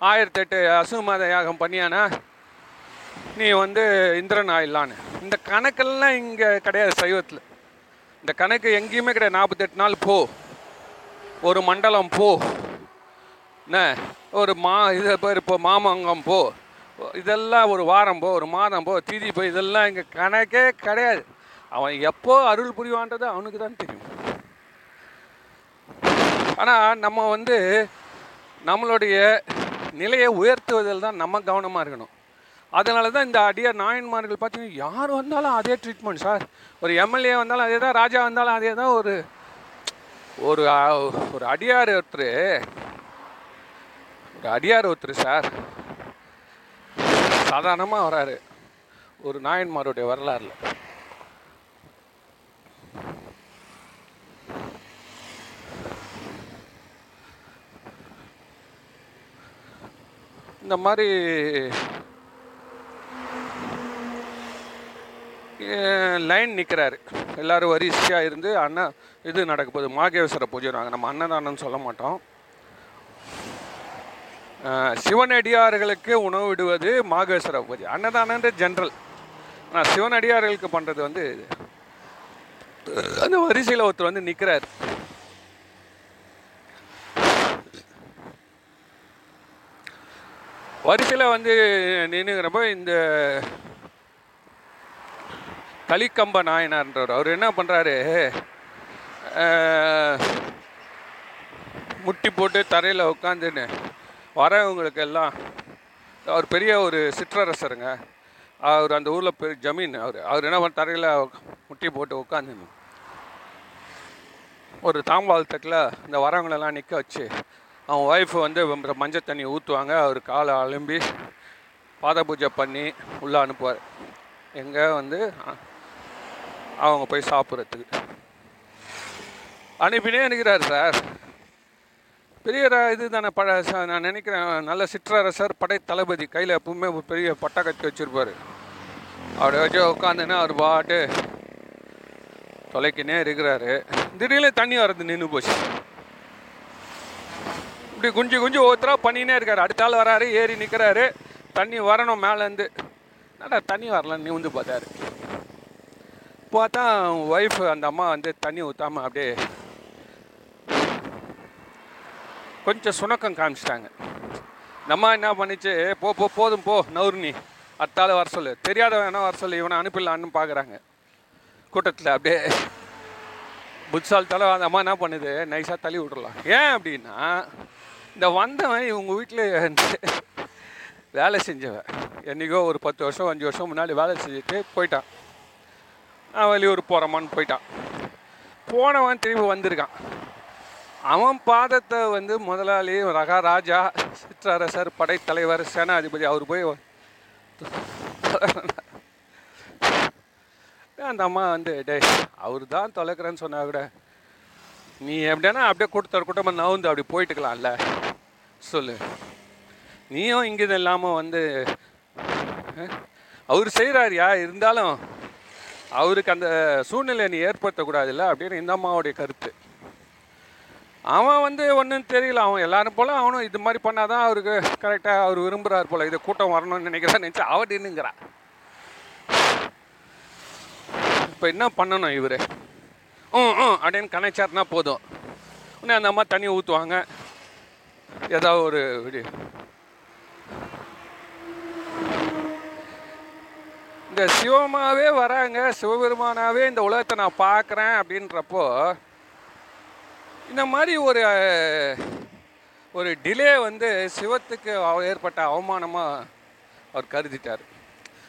ஆயிரத்தெட்டு அசுமத யாகம் பண்ணியானா நீ வந்து இந்திரன் ஆயிடலான்னு. இந்த கணக்கெல்லாம் இங்கே கிடையாது சைவத்தில். இந்த கணக்கு எங்கேயுமே கிடையாது. நாற்பத்தெட்டு நாள் போ. ஒரு மண்டலம் போ. என்ன? ஒரு மா இது பேர் இப்போ மாமங்கம் போ. இதெல்லாம் ஒரு வாரம் போ ஒரு மாதம் போ திதி போ. இதெல்லாம் இங்கே கணக்கே கிடையாது. அவன் எப்போ அருள் புரிவான்றது அவனுக்கு தான் தெரியும். ஆனால் நம்ம வந்து நம்மளுடைய நிலையை உயர்த்துவதில் தான் நம்ம கவனமாக இருக்கணும். அதனால தான் இந்த அடியார் நாயன்மார்கள் பார்த்தீங்கன்னா யார் வந்தாலும் அதே ட்ரீட்மெண்ட் சார் ஒரு எம்எல்ஏ வந்தாலும் அதே தான் ராஜா வந்தாலும் அதே தான் ஒரு ஒரு ஒரு அடியார் ஒருத்தர் ஒரு அடியார் ஒருத்தர் சார் சாதாரணமாக வராரு. ஒரு நாயன்மாருடைய வரலாறுல. இந்த மாதிரி லைன் நிற்கிறாரு எல்லாரும் வரிசையாக இருந்து அண்ணன் இது நடக்க போகுது மாகேஸ்வர பூஜை நம்ம அன்னதானம்னு சொல்ல மாட்டோம். சிவனடியார்களுக்கு உணவு விடுவது மாகேஸ்வர பூஜை. அன்னதானன்ற ஜென்ரல் ஆனால் சிவனடியார்களுக்கு பண்ணுறது வந்து அந்த வரிசையில் ஒருத்தர் வந்து நிற்கிறார் வரிசையில் வந்து நின்றுங்கிறப்ப இந்த கலிக்கம்ப நாயனார்ன்றவர். அவர் என்ன பண்ணுறாரு முட்டி போட்டு தரையில் உட்காந்துன்னு வரவங்களுக்கு எல்லாம் அவர் பெரிய ஒரு சிற்றரசருங்க. அவர் அந்த ஊரில் பெரிய ஜமீன் அவர். அவர் என்ன பண்ண தரையில் முட்டி போட்டு உட்காந்துன்னு ஒரு தாம்பால் தட்டில் இந்த வரவங்களெல்லாம் நிற்க வச்சு அவன் ஒய்ஃப் வந்து மஞ்சள் தண்ணி ஊற்றுவாங்க அவர் காலை அலும்பி பாத பூஜை பண்ணி உள்ளே அனுப்புவார். எங்கே வந்து அவங்க போய் சாப்பிட்றதுக்கு. அனுப்பினே இருக்கிறார் சார். பெரிய இது தானே பட நான் நினைக்கிறேன் நல்ல சிற்றரசர் படை தளபதி கையில் எப்பவுமே பெரிய பட்டா கட்டி வச்சுருப்பார். அவர் வச்சு உட்காந்துன்னா அவர் பாட்டு தொலைக்கினே இருக்கிறாரு. திடீர்னு தண்ணி வரது நின்று போச்சு. இப்படி குஞ்சு குஞ்சு ஒருத்தராக பண்ணினே இருக்காரு. அடுத்த ஆள் வராரு ஏறி நிற்கிறாரு தண்ணி வரணும் மேலேருந்து நல்லா தண்ணி வரலன்னு நிமிந்து பார்த்தாரு. பார்த்தா ஒய்ஃப் அந்த அம்மா வந்து தண்ணி ஊற்றாம அப்படியே கொஞ்சம் சுணக்கம் காமிச்சிட்டாங்க. இந்த அம்மா என்ன பண்ணிச்சு? போ போ போதும் போ நவுறு நீ அத்தால வர சொல்லு. தெரியாத வேணா வர சொல்லு. இவனை அனுப்பிடலான்னு பார்க்குறாங்க கூட்டத்தில் அப்படியே புட்சால்தால அந்த அம்மா என்ன பண்ணுது? நைஸாக தள்ளி விட்றலாம் ஏன் அப்படின்னா இந்த வந்தவன் இவங்க வீட்டில் வேலை செஞ்சவன். என்றைக்கோ ஒரு பத்து வருஷம் அஞ்சு வருஷம் முன்னாடி வேலை செஞ்சுட்டு போயிட்டான். வெளியூர் போகிறோமான்னு போயிட்டான். போனவன் திரும்பி வந்திருக்கான். அவன் பாதத்தை வந்து முதலாளி ரகா ராஜா சிற்றரசர் படைத்தலைவர் சேனாதிபதி அவர் போய் அந்த அம்மா வந்து டேய் அவர் தான் தொலைக்கிறேன்னு சொன்னா கூட நீ எப்படின்னா அப்படியே கொடுத்த கூட்டமாக நவுந்து அப்படி போயிட்டுக்கலாம்ல. சொல்லு. நீயும் இங்கே இல்லாமல் வந்து அஹ், அவர் செய்கிறாரியா இருந்தாலும் அவருக்கு அந்த சூழ்நிலை நீ ஏற்படுத்தக்கூடாதுல்ல அப்படின்னு இந்த அம்மாவுடைய கருத்து. அவன் வந்து ஒன்றும் தெரியல. அவன் எல்லாரும் போல அவனும் இது மாதிரி பண்ணாதான் அவருக்கு கரெக்டாக அவர் விரும்புகிறார் போல். இது கூட்டம் வரணும்னு நினைக்கிறான்னு நினச்சி அவன் நின்னுங்கிறான் இப்போ என்ன பண்ணணும் இவர்? ம் ம் அப்படின்னு கணச்சார்னா போதும். உடனே அந்த அம்மா தண்ணி ஊற்றுவாங்க ஏதாவது ஒரு இந்த சிவமாவே வராங்க சிவபெருமானாவே இந்த உலகத்தை நான் பார்க்குறேன் அப்படின்றப்போ இந்த மாதிரி ஒரு ஒரு டிலே வந்து சிவத்துக்கு அவ- ஏற்பட்ட அவமானமாக அவர் கருதிட்டார்.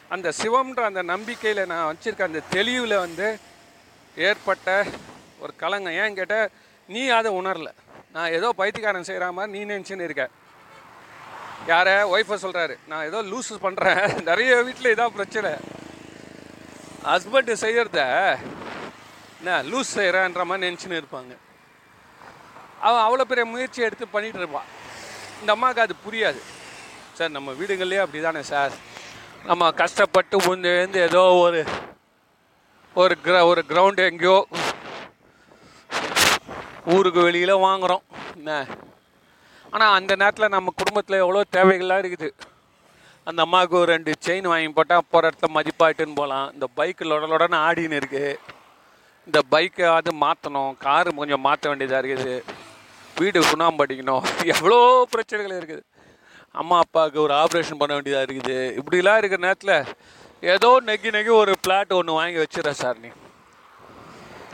அந்த சிவம்ன்ற அந்த நம்பிக்கையில் நான் வச்சுருக்கேன் அந்த தெளிவில் வந்து ஏற்பட்ட ஒரு கலங்கம் ஏன் கேட்டால் நீ அதை உணரல. நான் ஏதோ பைத்தியக்காரன் செய்கிற மாதிரி நீ நினச்சின்னு இருக்க. யார ஒய்ஃபை சொல்கிறாரு நான் ஏதோ லூஸ் பண்ணுறேன் நிறைய வீட்டில் இதான் பிரச்சனை. ஹஸ்பண்டு செய்கிறத என்ன லூஸ் செய்கிறேன்ற மாதிரி நினச்சின்னு இருப்பாங்க. அவன் அவ்வளோ பெரிய முயற்சி எடுத்து பண்ணிகிட்டு இருப்பான். இந்த அம்மாவுக்கு அது புரியாது. சார் நம்ம வீடுகள்லேயே அப்படி தானே சார்? நம்ம கஷ்டப்பட்டு முந்தேந்து ஏதோ ஒரு ஒரு கிர ஒரு கிரவுண்டு எங்கேயோ ஊருக்கு வெளியில் வாங்குகிறோம் என்ன? ஆனால் அந்த நேரத்தில் நம்ம குடும்பத்தில் எவ்வளோ தேவைகள்லாம் இருக்குது. அந்த அம்மாவுக்கு ஒரு ரெண்டு செயின் வாங்கி போட்டால் போகிற இடத்துல மதிப்பாயிட்டுன்னு போகலாம் இந்த பைக்கு லொடலொடன்னு ஆடின்னு இருக்குது இந்த பைக்கை அது மாற்றணும் காரு கொஞ்சம் மாற்ற வேண்டியதாக இருக்குது. வீடு சுண்ணாம்படிக்கணும் எவ்வளோ பிரச்சனைகள் இருக்குது. அம்மா அப்பாவுக்கு ஒரு ஆப்ரேஷன் பண்ண வேண்டியதாக இருக்குது. இப்படிலாம் இருக்கிற நேரத்தில் ஏதோ நெக்கி நெக்கி ஒரு பிளாட் ஒன்று வாங்கி வச்சுற சார் நீ.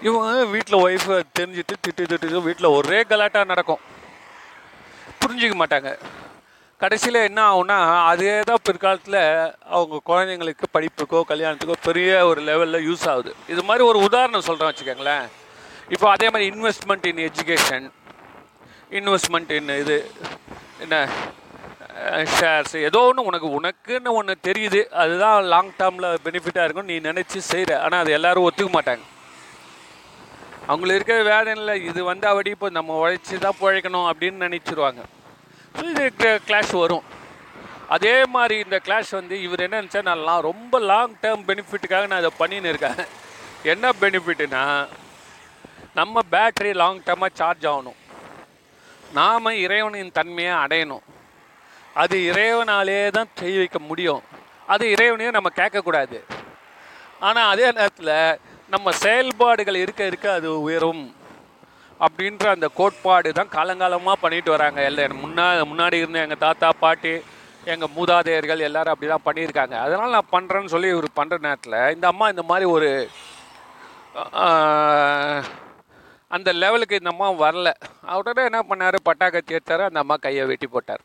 இவன் வீட்டில் ஒய்ஃபை தெரிஞ்சுட்டு திட்டு திட்டு வீட்டில் ஒரே கலாட்டா நடக்கும். புரிஞ்சிக்க மாட்டாங்க. கடைசியில் என்ன ஆகும்னா அதே தான் பிற்காலத்தில் அவங்க குழந்தைங்களுக்கு படிப்புக்கோ கல்யாணத்துக்கோ பெரிய ஒரு லெவலில் யூஸ் ஆகுது. இது மாதிரி ஒரு உதாரணம் சொல்கிறேன் வச்சுக்கோங்களேன். இப்போ அதே மாதிரி investment in education investment in இது என்ன ஷேர்ஸ் ஏதோ ஒன்று உனக்கு உனக்குன்னு ஒன்று தெரியுது. அதுதான் லாங் டேர்மில் பெனிஃபிட்டாக இருக்கும் நீ நினச்சி செய்கிற ஆனால் அது எல்லாரும் ஒத்துக்க மாட்டாங்க. அவங்களுக்கு இருக்கிற இல்லை இது வந்து அப்படி இப்போ நம்ம உழைச்சி தான் பிழைக்கணும் அப்படின்னு நினச்சிருவாங்க. இது கிளாஷ் வரும். அதே மாதிரி இந்த கிளாஷ் வந்து இவர் என்ன நினச்சா நான் லா- ரொம்ப லாங் டேர்ம் பெனிஃபிட்டுக்காக நான் இதை பண்ணின்னு இருக்கேன் என்ன பெனிஃபிட்டுனா நம்ம பேட்டரி லாங் டேர்மாக சார்ஜ் ஆகணும். நாம் இறைவனின் தன்மையை அடையணும். அது இறைவனாலே தான் செய் வைக்க முடியும். அது இறைவனையும் நம்ம கேட்கக்கூடாது. ஆனால் அதே நேரத்தில் நம்ம செயல்பாடுகள் இருக்க இருக்க அது உயரும். அப்படின்ற அந்த கோட்பாடு தான் காலங்காலமாக பண்ணிட்டு வராங்க. எல்லாம் முன்னா முன்னாடி இருந்த எங்கள் தாத்தா பாட்டி எங்கள் மூதாதையர்கள் எல்லாரும் அப்படி தான் பண்ணியிருக்காங்க. அதனால் நான் பண்ணுறேன்னு சொல்லி இவர் பண்ணுற நேரத்தில் இந்த அம்மா இந்த மாதிரி ஒரு அந்த லெவலுக்கு இந்த அம்மா வரல. அவரோட என்ன பண்ணார்? பட்டாக்கத்தி எடுத்தாரு அந்த அம்மா கையை வெட்டி போட்டார்.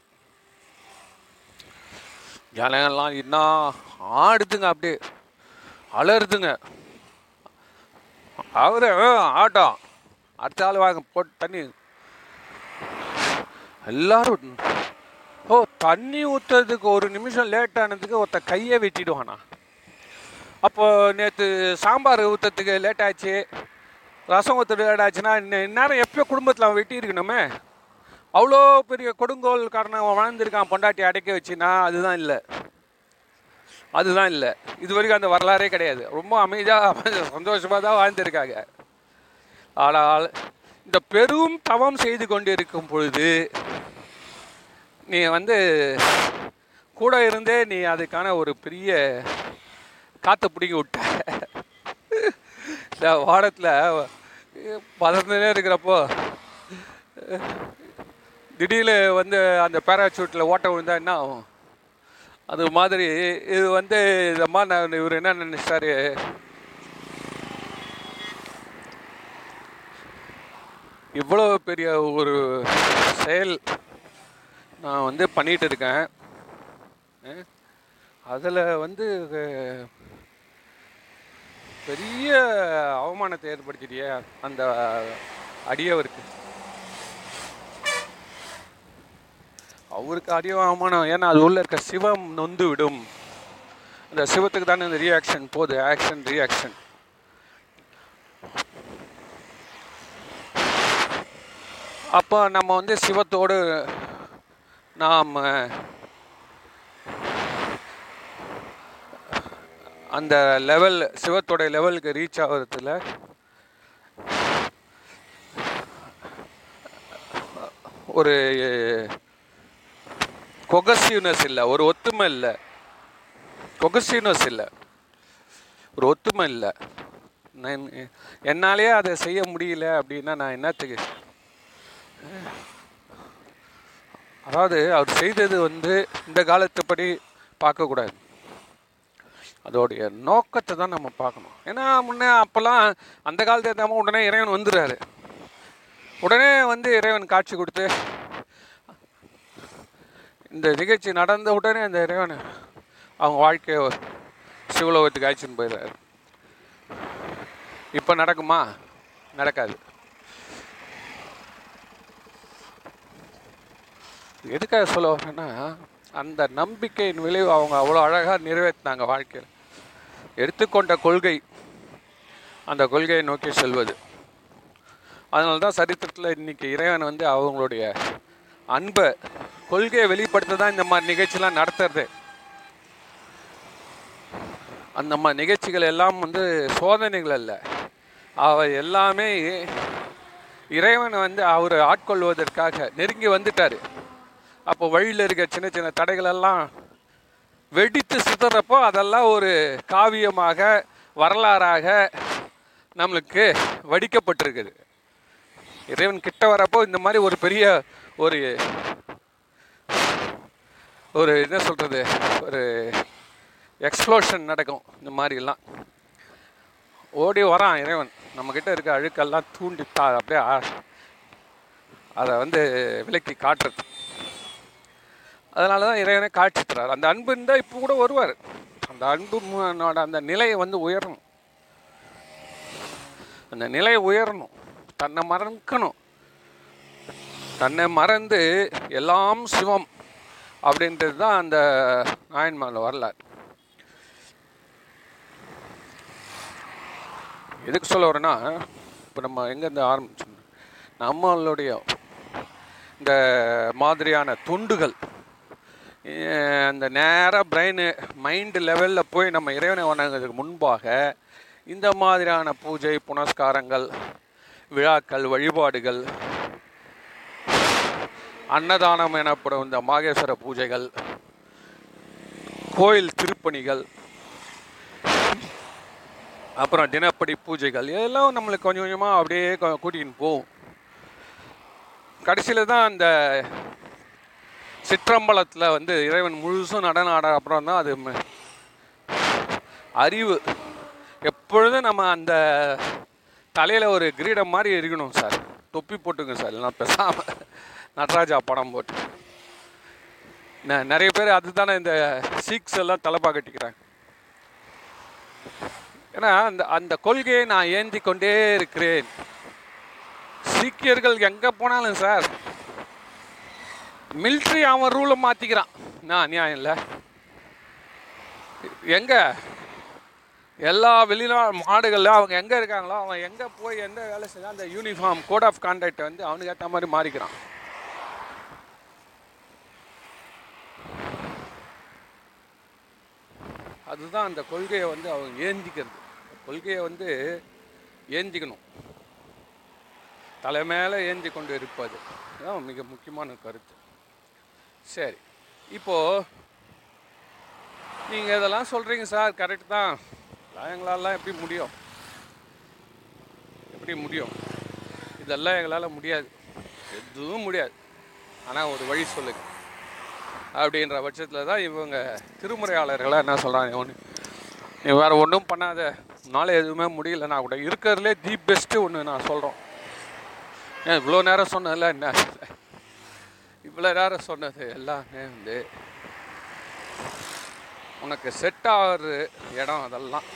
ஜனங்கள்லாம் என்ன ஆடுதுங்க அப்படியே. அலறுதுங்க. அவரு "ஆ, ஆட்டம். அடுத்த ஆள் வாங்க போட்டு தண்ணி எல்லாரும் ஓ தண்ணி ஊற்றுறதுக்கு ஒரு நிமிஷம் லேட் ஆனதுக்கு ஒருத்த கையை வெட்டிடுவானா. அப்போ நேற்று சாம்பார் ஊற்றுறதுக்கு லேட் ஆச்சு ரசம் ஊற்றுறது லேட் ஆச்சுன்னா இந்நேரம் எப்பயோ குடும்பத்தில் அவன் வெட்டியிருக்கணுமே அவ்வளோ பெரிய கொடுங்கோல் காரணம் அவன் வாழ்ந்துருக்கான் பொண்டாட்டி அடைக்க வச்சுனா அதுதான் இல்லை. அதுதான் இல்லை. இது வரைக்கும் அந்த வரலாறே கிடையாது. ரொம்ப அமைதியாக சந்தோஷமாக தான் வாழ்ந்துருக்காங்க. ஆனால் இந்த பெரும் தவம் செய்து கொண்டிருக்கும் பொழுது நீ வந்து கூட இருந்தே நீ அதுக்கான ஒரு பெரிய காற்றை பிடிங்கி விட்ட. இந்த வாடத்தில் பதந்துனே இருக்கிறப்போ திடீர்னு வந்து அந்த பேராசூட்டில் ஓட்ட விழுந்தா என்ன ஆகும்? அது மாதிரி இது வந்து இந்த மாதிரி நான் இவர் என்ன நினைச்சாரு? இவ்வளோ பெரிய ஒரு செயல் நான் வந்து பண்ணிட்டு இருக்கேன். அதில் வந்து பெரிய அவமானத்தை ஏற்படுத்திட்டியே அந்த அடியவருக்கு. அவருக்கு அடிய அவமானம் ஏன்னா அது உள்ள இருக்க சிவம் நொந்து விடும். அந்த சிவத்துக்கு தானே இந்த ரியாக்ஷன் போகுது ஆக்ஷன் ரியாக்ஷன் அப்போ நம்ம வந்து சிவத்தோடு நாம் அந்த லெவல் சிவத்தோட லெவலுக்கு ரீச் ஆகிறதுல ஒரு கொகசிவ்னஸ் இல்லை ஒரு ஒத்துமை இல்லை. கொகசிவ்னஸ் இல்லை. ஒரு ஒத்துமை இல்லை. என்னாலேயே அதை செய்ய முடியல அப்படின்னா நான் என்னத்துக்கு அதாவது அவர் செய்தது வந்து இந்த காலத்துப்படி பார்க்கக்கூடாது. அதோடைய நோக்கத்தை தான் நம்ம பார்க்கணும். ஏன்னா முன்னே அப்போல்லாம் அந்த காலத்தை ஏற்றாம உடனே இறைவன் வந்துடுறாரு. உடனே வந்து இறைவன் காட்சி கொடுத்து இந்த நிகழ்ச்சி நடந்த உடனே அந்த இறைவன் அவங்க வாழ்க்கையை சிவலோகத்துக்கு அழைச்சின்னு போயிடுறாரு. இப்போ நடக்குமா? நடக்காது. எதுக்காக சொல்ல வரேன்னா அந்த நம்பிக்கையின் விளைவு அவங்க அவ்வளோ அழகாக நிறைவேற்றினாங்க வாழ்க்கையில். எடுத்துக்கொண்ட கொள்கை அந்த கொள்கையை நோக்கி செல்வது. அதனால தான் சரித்திரத்தில் இன்னைக்கு இறைவன் வந்து அவங்களுடைய அன்பை கொள்கையை வெளிப்படுத்த தான் இந்த மாதிரி நிகழ்ச்சிலாம் நடத்துறது. அந்த மாதிரி நிகழ்ச்சிகள் எல்லாம் வந்து சோதனைகள் அல்ல. அவர் எல்லாமே இறைவனை வந்து அவர் ஆட்கொள்வதற்காக நெருங்கி வந்துட்டார். அப்போ வழியில் இருக்க சின்ன சின்ன தடைகளெல்லாம் வெடித்து சுத்துறப்போ அதெல்லாம் ஒரு காவியமாக வரலாறாக நம்மளுக்கு வடிக்கப்பட்டிருக்குது. இறைவன் கிட்ட வரப்போ இந்த மாதிரி ஒரு பெரிய ஒரு ஒரு என்ன சொல்கிறது ஒரு எக்ஸ்ப்ளோஷன் நடக்கும் இந்த மாதிரிலாம். ஓடி வரான் இறைவன். நம்மக்கிட்ட இருக்க அழுக்கெல்லாம் தூண்டி தா அப்படியே ஆ- அதை வந்து விலக்கி காட்டுறது. அதனால தான் இறைவனை காட்சி தரார் அந்த அன்பு இருந்தால் இப்போ கூட வருவார். அந்த அன்புனோட அந்த நிலையை வந்து உயரணும். அந்த நிலை உயரணும். தன்னை மறக்கணும். தன்னை மறந்து எல்லாம் சிவம் அப்படின்றது தான் அந்த நாயன்மாரில் வரலாறு. எதுக்கு சொல்ல வரேன்னா இப்போ நம்ம எங்கேருந்து ஆரம்பிச்சோம் நம்மளுடைய இந்த மாதிரியான துண்டுகள் அந்த நேராக பிரெயின் மைண்டு லெவலில் போய் நம்ம இறைவனை வணங்குறதுக்கு முன்பாக இந்த மாதிரியான பூஜை புனஸ்காரங்கள் விழாக்கள் வழிபாடுகள் அன்னதானம் எனப்படும் இந்த மாகேஸ்வர பூஜைகள் கோயில் திருப்பணிகள் அப்புறம் தினப்படி பூஜைகள் இதெல்லாம் நம்மளுக்கு கொஞ்சம் கொஞ்சமாக அப்படியே கூட்டிகிட்டு போகும். கடைசியில் தான் அந்த சிற்றம்பலத்தில் வந்து இறைவன் முழுசும் நடன ஆட அப்புறம் தான் அது அறிவு. எப்பொழுதும் நம்ம அந்த தலையில் ஒரு கிரீடம் மாதிரி இருக்கணும் சார். தொப்பி போட்டுங்க சார் இல்லைன்னா பேசாமல் நடராஜா படம் போட்டு. நிறைய பேர் அதுதானே இந்த சீக்ஸ் எல்லாம் தலைப்பா கட்டிக்கிறாங்க. ஏன்னா அந்த அந்த கொள்கையை நான் ஏந்தி கொண்டே இருக்கிறேன். சீக்கியர்கள் எங்கே போனாலும் சார் மிலிட்ரி அவன் ரூலை மாற்றிக்கிறான் நான் நியாயம் இல்லை. எங்கே? எல்லா வெளிநா மாடுகளில் அவங்க எங்கே இருக்காங்களோ அவன் எங்கே போய் எந்த வேலை செய்தால் அந்த யூனிஃபார்ம் கோட் ஆஃப் கான்டாக்டை வந்து அவனுக்கு ஏற்ற மாதிரி மாறிக்கிறான். அதுதான் அந்த கொள்கையை வந்து அவங்க ஏந்திக்கிறது. கொள்கையை வந்து ஏந்திக்கணும். தலை மேலே ஏந்தி கொண்டு இருப்பது. மிக முக்கியமான கருத்து. சரி. இப்போது நீங்கள் இதெல்லாம் சொல்கிறீங்க சார் கரெக்ட் தான். இதெல்லாம் எங்களாலாம் எப்படி முடியும்? எப்படி முடியும்? இதெல்லாம் எங்களால் முடியாது. எதுவும் முடியாது. ஆனால் ஒரு வழி சொல்லுங்க. அப்படின்ற பட்சத்தில் தான் இவங்க திருமுறையாளர்களாக என்ன சொல்கிறாங்க ஒன்று நீ வேறு ஒன்றும் பண்ணாத. உன்னால் எதுவுமே முடியலன்னா கூட இருக்கிறதுலே தி பெஸ்ட்டு ஒன்று நான் சொல்கிறோம் ஏன் இவ்வளோ நேரம் சொன்னதில்ல என்ன? இவ்வளோ நேரம் சொன்னது எல்லாமே வந்து உனக்கு செட் ஆகிற இடம் அதெல்லாம்.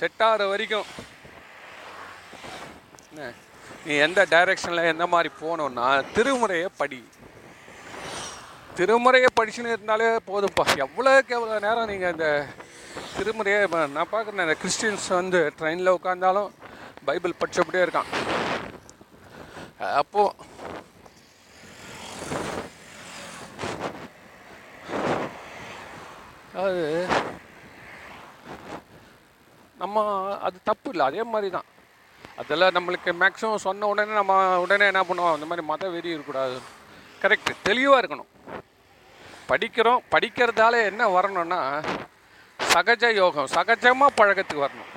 செட் ஆகிற வரைக்கும் நீ எந்த டைரெக்ஷனில் எந்த மாதிரி போகணுன்னா திருமுறையை படி. திருமுறையை படிச்சுன்னு இருந்தாலே போதும்ப்பா. எவ்வளோக்கு எவ்வளோ நேரம் நீங்கள் இந்த திருமுறையை நான் பார்க்குறேன் இந்த கிறிஸ்டின்ஸ் வந்து ட்ரெயினில் உட்காந்தாலும் பைபிள் படித்தபடியே இருக்கான். அப்போது அது நம்ம அது தப்பு இல்லை அதே மாதிரி தான். அதெல்லாம் நம்மளுக்கு மேக்ஸிமம் சொன்ன உடனே நம்ம உடனே என்ன பண்ணுவோம்? அந்த மாதிரி மத வெறி இருக்கக்கூடாது. கரெக்ட் தெளிவாக இருக்கணும். படிக்கிறோம் படிக்கிறதால என்ன வரணும்னா சகஜ யோகம் சகஜமாக பழக்கத்துக்கு வரணும்.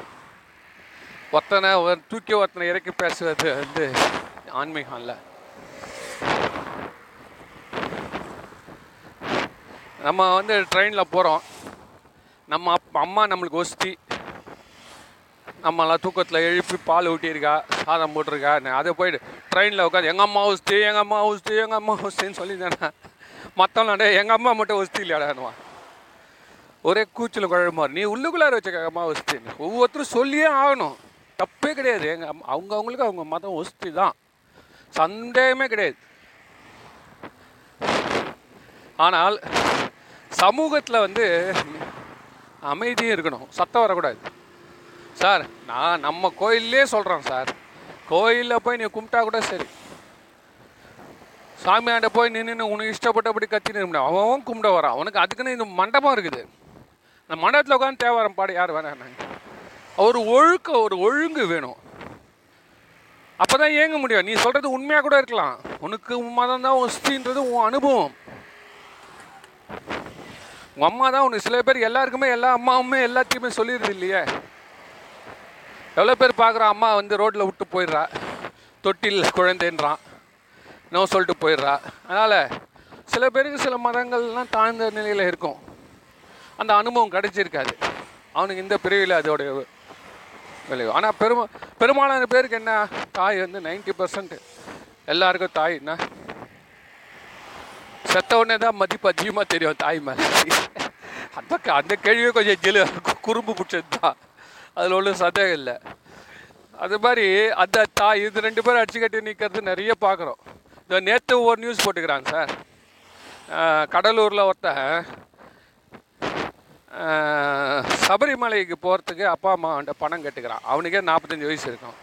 ஒத்தனை தூக்கி ஒருத்தனை இறக்கி பேசுவது வந்து ஆன்மீகம் இல்லை. நம்ம வந்து ட்ரெயினில் போகிறோம் நம்ம அப் அம்மா நம்மளுக்கு ஒஸ்தி. நம்மளாம் தூக்கத்தில் எழுப்பி பால் ஊட்டியிருக்கா சாதம் போட்டிருக்கா அதை போயிட்டு ட்ரெயினில் உட்காந்து எங்கள் அம்மா ஒஸ்தி எங்கள் அம்மா ஒஸ்தி எங்கள் அம்மா ஒஸ்தின்னு சொல்லி தானே எங்கள் அம்மா மட்டும் ஒஸ்தி இல்லையாடானுவான் ஒரே கூச்சல் குழம்பு நீ உள்ளுக்குள்ளார வச்சுக்க அம்மா ஒஸ்தின்னு. ஒவ்வொருத்தரும் சொல்லியே ஆகணும். தப்பே கிடையாது. எங்கள் அம்மா அவங்க அவங்களுக்கு அவங்க மதம் ஒஸ்தி தான். சந்தேகமே கிடையாது. ஆனால் சமூகத்தில் வந்து அமைதியும் இருக்கணும். சத்தம் வரக்கூடாது. சார் நான் நம்ம கோயிலே சொல்கிறோம் சார். கோயிலில் போய் நீ கும்பிட்டா கூட சரி. சாமியாண்ட போய் நின்று உனக்கு இஷ்டப்பட்டபடி கத்தி நிறுவன அவன் கும்பிட வரான். அவனுக்கு அதுக்குன்னு இந்த மண்டபம் இருக்குது. அந்த மண்டபத்தில் உட்காந்து தேவாரம் பாட யார் வேணாம் ஒரு ஒழுக்க ஒரு ஒழுங்கு வேணும். அப்போ தான் இயங்க முடியும். நீ சொல்கிறது உண்மையாக கூட இருக்கலாம். உனக்கு மதம் தான் ஒஸ்தின்றது உன் அனுபவம். உங்கள் அம்மா தான் உனக்கு சில பேர் எல்லாருக்குமே எல்லா அம்மாவுமே எல்லாத்தையுமே சொல்லிடுது இல்லையே? எவ்வளோ பேர் பார்க்குறோம் அம்மா வந்து ரோட்டில் விட்டு போயிடுறா. தொட்டில் குழந்தைன்றான். நோ சொல்லிட்டு போயிடுறா. அதனால் சில பேருக்கு சில மதங்கள்லாம் தாழ்ந்த நிலையில் இருக்கும். அந்த அனுபவம் கிடைச்சிருக்காது. அவனுக்கு இந்த பிரிவில் அதோடைய விளைவு. ஆனால் பெருமா பெரும்பாலான பேருக்கு என்ன தாய் வந்து நைன்டி பர்சன்ட் எல்லாருக்கும் தாய் என்ன? செத்த உடனே தான் மதிப்பு அதிகமாக தெரியும் தாய் மேலே. அந்த க- அந்த கேள்வியே கொஞ்சம் ஜெலு குறும்பு பிடிச்சது தான் அதில் ஒன்றும் சந்தேகம் இல்லை. அது மாதிரி அந்த தா இது ரெண்டு பேரும் அடிச்சு கட்டி நிற்கிறது நிறைய பார்க்குறோம் இந்த நேற்று ஒரு நியூஸ் போட்டுக்கிறாங்க சார். கடலூரில் ஒருத்தன் சபரிமலைக்கு போகிறதுக்கு அப்பா அம்மா பணம் கட்டுக்கிறான். அவனுக்கே நாற்பத்தஞ்சு வயசு இருக்கும்.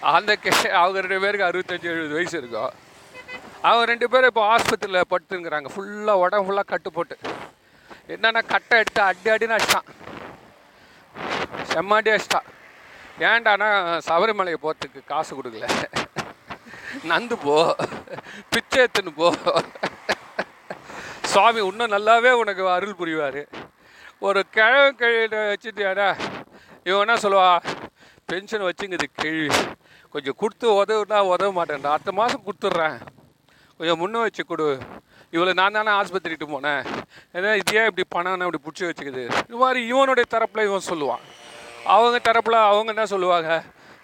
அந்த கே அவங்க ரெண்டு பேருக்கு அறுபத்தஞ்சு எழுபது வயசு இருக்கும். அவங்க ரெண்டு பேரும் இப்போ ஆஸ்பத்திரியில் படுத்துங்கிறாங்க ஃபுல்லாக உடம்பு ஃபுல்லாக கட்டு போட்டு என்னென்னா கட்டை எடுத்து அடி அடின்னு அடிச்சிட்டான். செம்மாடி அடிச்சிட்டான். ஏன்டாண்ணா சபரிமலைக்கு போகிறதுக்கு காசு கொடுக்கல? நந்து போ. பிச்சை எடுத்துன்னு போ. சுவாமி இன்னும் நல்லாவே உனக்கு அருள் புரிவார். ஒரு கிழவன் கழிட வச்சுட்டியாடா இவன் என்ன சொல்லுவா? பென்ஷன் வச்சுங்குது கேள்வி. கொஞ்சம் கொடுத்து உதவுனா உதவ மாட்டேன்டா. அடுத்த மாதம் கொடுத்துட்றேன். கொஞ்சம் முன்ன வச்சு கொடு. இவ்வளோ நான் தானே ஆஸ்பத்திரிட்டு போனேன். ஏன்னா இது ஏன் இப்படி பணம் இப்படி பிடிச்சி வச்சுக்குது? இது மாதிரி இவனுடைய தரப்பில் இவன் சொல்லுவான். அவங்க தரப்பில் அவங்க என்ன சொல்லுவாங்க?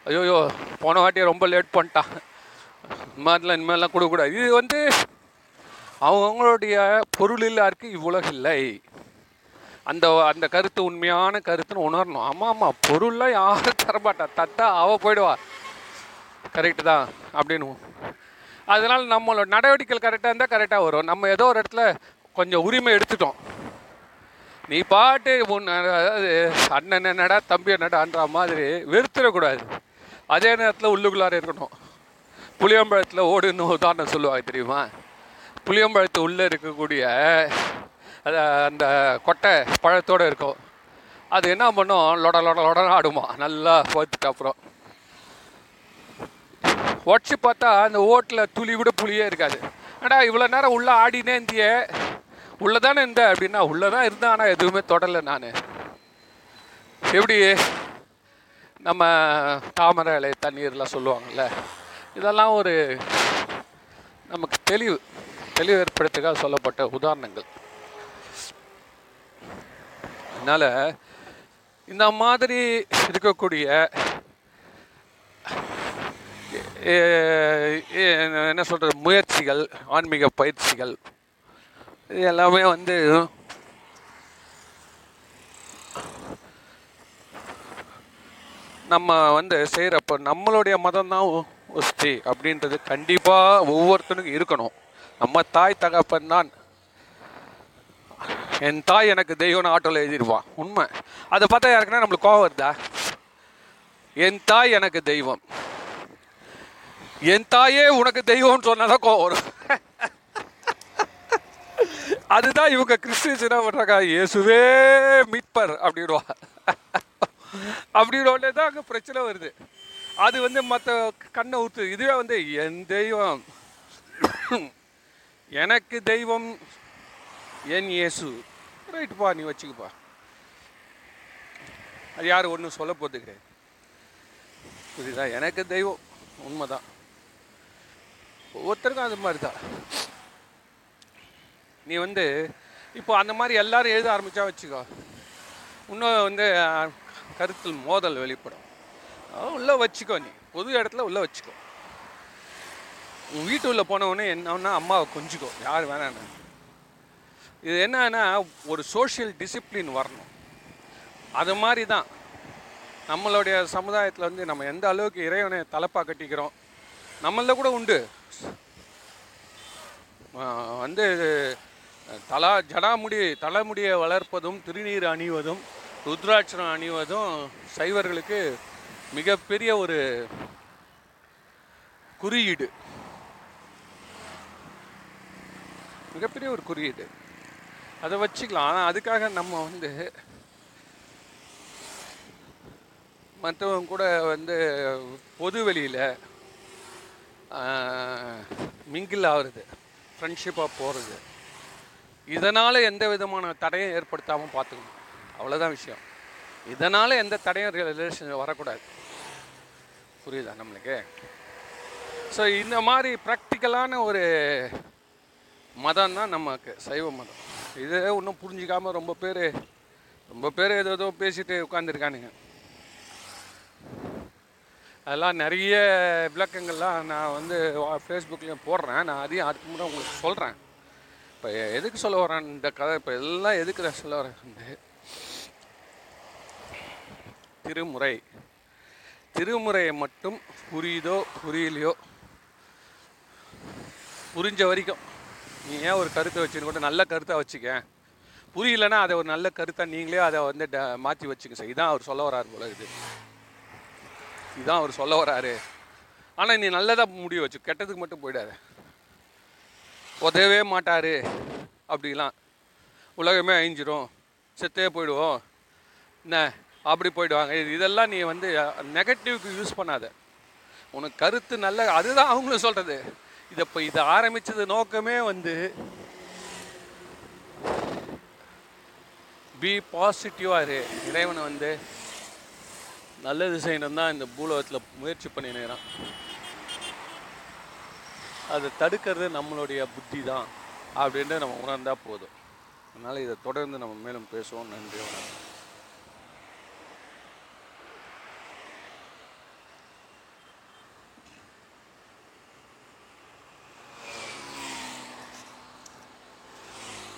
ஐயோயோ போன வாட்டியை ரொம்ப லேட் பண்ணிட்டான். இந்த மாதிரிலாம் இனிமேலாம் கொடுக்கக்கூடாது. இது வந்து அவங்களுடைய பொருளில் இருக்கு இவ்வுலக இல்லை. அந்த அந்த கருத்து உண்மையான கருத்துன்னு உணரணும். ஆமாம் ஆமாம் பொருள்லாம் யாரும் தரமாட்டா. தத்தா அவள் போயிடுவா. கரெக்டு தான் அப்படின்னு அதனால் நம்மளோட நடவடிக்கைகள் கரெக்டாக இருந்தால் கரெக்டாக வரும். நம்ம ஏதோ ஒரு இடத்துல கொஞ்சம் உரிமை எடுத்துட்டோம். நீ பாட்டு உன் அதாவது அண்ணன் என்னடா தம்பி என்னடான்ற மாதிரி வெறுத்துடக்கூடாது. அதே நேரத்தில் உள்ளுக்குள்ளார இருக்கணும். புளியம்பழத்தில் ஓடுன்னு உதாரணம் சொல்லுவாங்க தெரியுமா? புளியம்பழத்து உள்ளே இருக்கக்கூடிய அது அந்த கொட்டை பழத்தோடு இருக்கும். அது என்ன பண்ணும்? லொட லொட லொடன்னு ஆடுமா. நல்லா பார்த்துட்டு அப்புறம். உடச்சி பார்த்தா அந்த ஓட்டில் துளி விட புளியே இருக்காது. ஏடா இவ்வளோ நேரம் உள்ளே ஆடினே இருந்தியே உள்ளே தானே இருந்த? அப்படின்னா உள்ளே தான் இருந்தேன் ஆனால் எதுவுமே தொடலை நான். எப்படி நம்ம தாமரை இலை தண்ணீர்லாம் சொல்லுவாங்கள்ல இதெல்லாம் ஒரு நமக்கு தெளிவு தெளிவு ஏற்படுத்துக்காக சொல்லப்பட்ட உதாரணங்கள். அதனால் இந்த மாதிரி இருக்கக்கூடிய என்ன சொல்கிறது முயற்சிகள் ஆன்மீக பயிற்சிகள். இது எல்லாமே வந்து நம்ம வந்து செய்கிறப்ப நம்மளுடைய மதம் தான் உஸ்தி அப்படின்றது கண்டிப்பாக ஒவ்வொருத்தனுக்கும் இருக்கணும். நம்ம தாய் தகப்பன் தான். என் தாய் எனக்கு தெய்வம்னு ஆட்டோவில் எழுதிடுவான் உண்மை. அதை பார்த்தா யாருக்குன்னா நம்மளுக்கு கோவம் வருதா? என் தாய் எனக்கு தெய்வம். என் தாயே உனக்கு தெய்வம்னு சொன்னாதான் கோவம் வரும். அதுதான் இவங்க கிறிஸ்டின்ஸ் என்ன பண்றாங்க? இயேசுவே மீட்பர் அப்படிடுவா அப்படின்னு தான் அங்கே பிரச்சனை வருது. அது வந்து மற்ற கண்ணை ஊற்று இதுவே வந்து என் தெய்வம். எனக்கு தெய்வம் என் இயேசு. ரைட்டுப்பா நீ வச்சுக்கப்பா. அது யாரும் ஒன்றும் சொல்ல போகிறது கிடையாது. புரியுதா? எனக்கு தெய்வம். உண்மைதான். ஒவ்வொருத்தருக்கும் அது மாதிரி தான். நீ வந்து இப்போ அந்த மாதிரி எல்லாரும் எழுத ஆரம்பித்தா வச்சுக்கோ. இன்னும் வந்து கருத்தில் மோதல் வெளிப்படும். உள்ளே வச்சுக்கோ நீ. பொது இடத்துல உள்ளே வச்சுக்கோ. உன் வீட்டு உள்ள போனவொடனே என்னன்னா அம்மாவை கொஞ்சிக்கோ. யார் வேணான்னு. இது என்னன்னா ஒரு சோஷியல் டிசிப்ளின் வரணும். அது மாதிரி தான். நம்மளுடைய சமுதாயத்தில் வந்து நம்ம எந்த அளவுக்கு இறைவனை தலைப்பாக கட்டிக்கிறோம் நம்மள கூட உண்டு. வந்து தலா ஜடாமுடி தலைமுடியை வளர்ப்பதும் திருநீர் அணிவதும் ருத்ராட்சரம் அணிவதும் சைவர்களுக்கு மிகப்பெரிய ஒரு குறியீடு. மிகப்பெரிய ஒரு குறியீடு. அதை வச்சுக்கலாம். ஆனால் அதுக்காக நம்ம வந்து மற்றவங்க கூட வந்து பொது வெளியில் மிங்கிள் ஆகுறது. ஃப்ரெண்ட்ஷிப்பாக போகிறது இதனால் எந்த விதமான தடையும் ஏற்படுத்தாமல் பார்த்துக்கணும். அவ்வளோதான் விஷயம். இதனால் எந்த தடையும் ரிலேஷன் வரக்கூடாது. புரியுதா நம்மளுக்கு? ஸோ இந்த மாதிரி ப்ராக்டிக்கலான ஒரு மதம் தான் நமக்கு சைவ மதம். இதே ஒன்றும் புரிஞ்சிக்காமல் ரொம்ப பேர் ரொம்ப பேர் ஏதோ ஏதோ பேசிட்டு உட்காந்துருக்கானுங்க அதெல்லாம் நிறைய விளக்கங்கள்லாம் நான் வந்து ஃபேஸ்புக்லேயும் போடுறேன். நான் அதையும் அதுக்கு முன்னாடி உங்களுக்கு சொல்கிறேன் இப்போ எதுக்கு சொல்ல வரேன் இந்த கதை இப்போ எல்லாம் எதுக்கு நான் சொல்ல வரேன் வந்து திருமுறை திருமுறையை மட்டும் புரியுதோ புரியலையோ? புரிஞ்ச வரைக்கும். நீ ஏன் ஒரு கருத்தை வச்சுன்னு கூட நல்ல கருத்தாக வச்சுக்க. புரியலன்னா அதை ஒரு நல்ல கருத்தை நீங்களே அதை வந்து ட- மாற்றி வச்சுக்க சார். இதான் அவர் சொல்ல வராரு போல இது. இதுதான் அவர் சொல்ல வராரு. ஆனால் நீ நல்லதாக முடிவு வச்சு கெட்டதுக்கு மட்டும் போயிடாரு உதவவே மாட்டார் அப்படிலாம். உலகமே அழிஞ்சிரும். செத்தே போயிடுவோம். என்ன அப்படி போயிடுவாங்க. இது இதெல்லாம் நீ வந்து நெகட்டிவ்க்கு யூஸ் பண்ணாத. உனக்கு கருத்து நல்ல அதுதான் அவங்களும் சொல்கிறது இதை இப்போ இதை ஆரம்பித்தது நோக்கமே வந்து பி பாசிட்டிவாக இரு. இறைவனை வந்து நல்லது செய்யணும் தான் இந்த பூலோகத்தில் முயற்சி பண்ணினுறான் அதை தடுக்கிறது நம்மளுடைய புத்தி தான் அப்படின்ட்டு நம்ம உணர்ந்தால் போதும். அதனால் இதை தொடர்ந்து நம்ம மேலும் பேசுவோம். நன்றி வணக்கம்.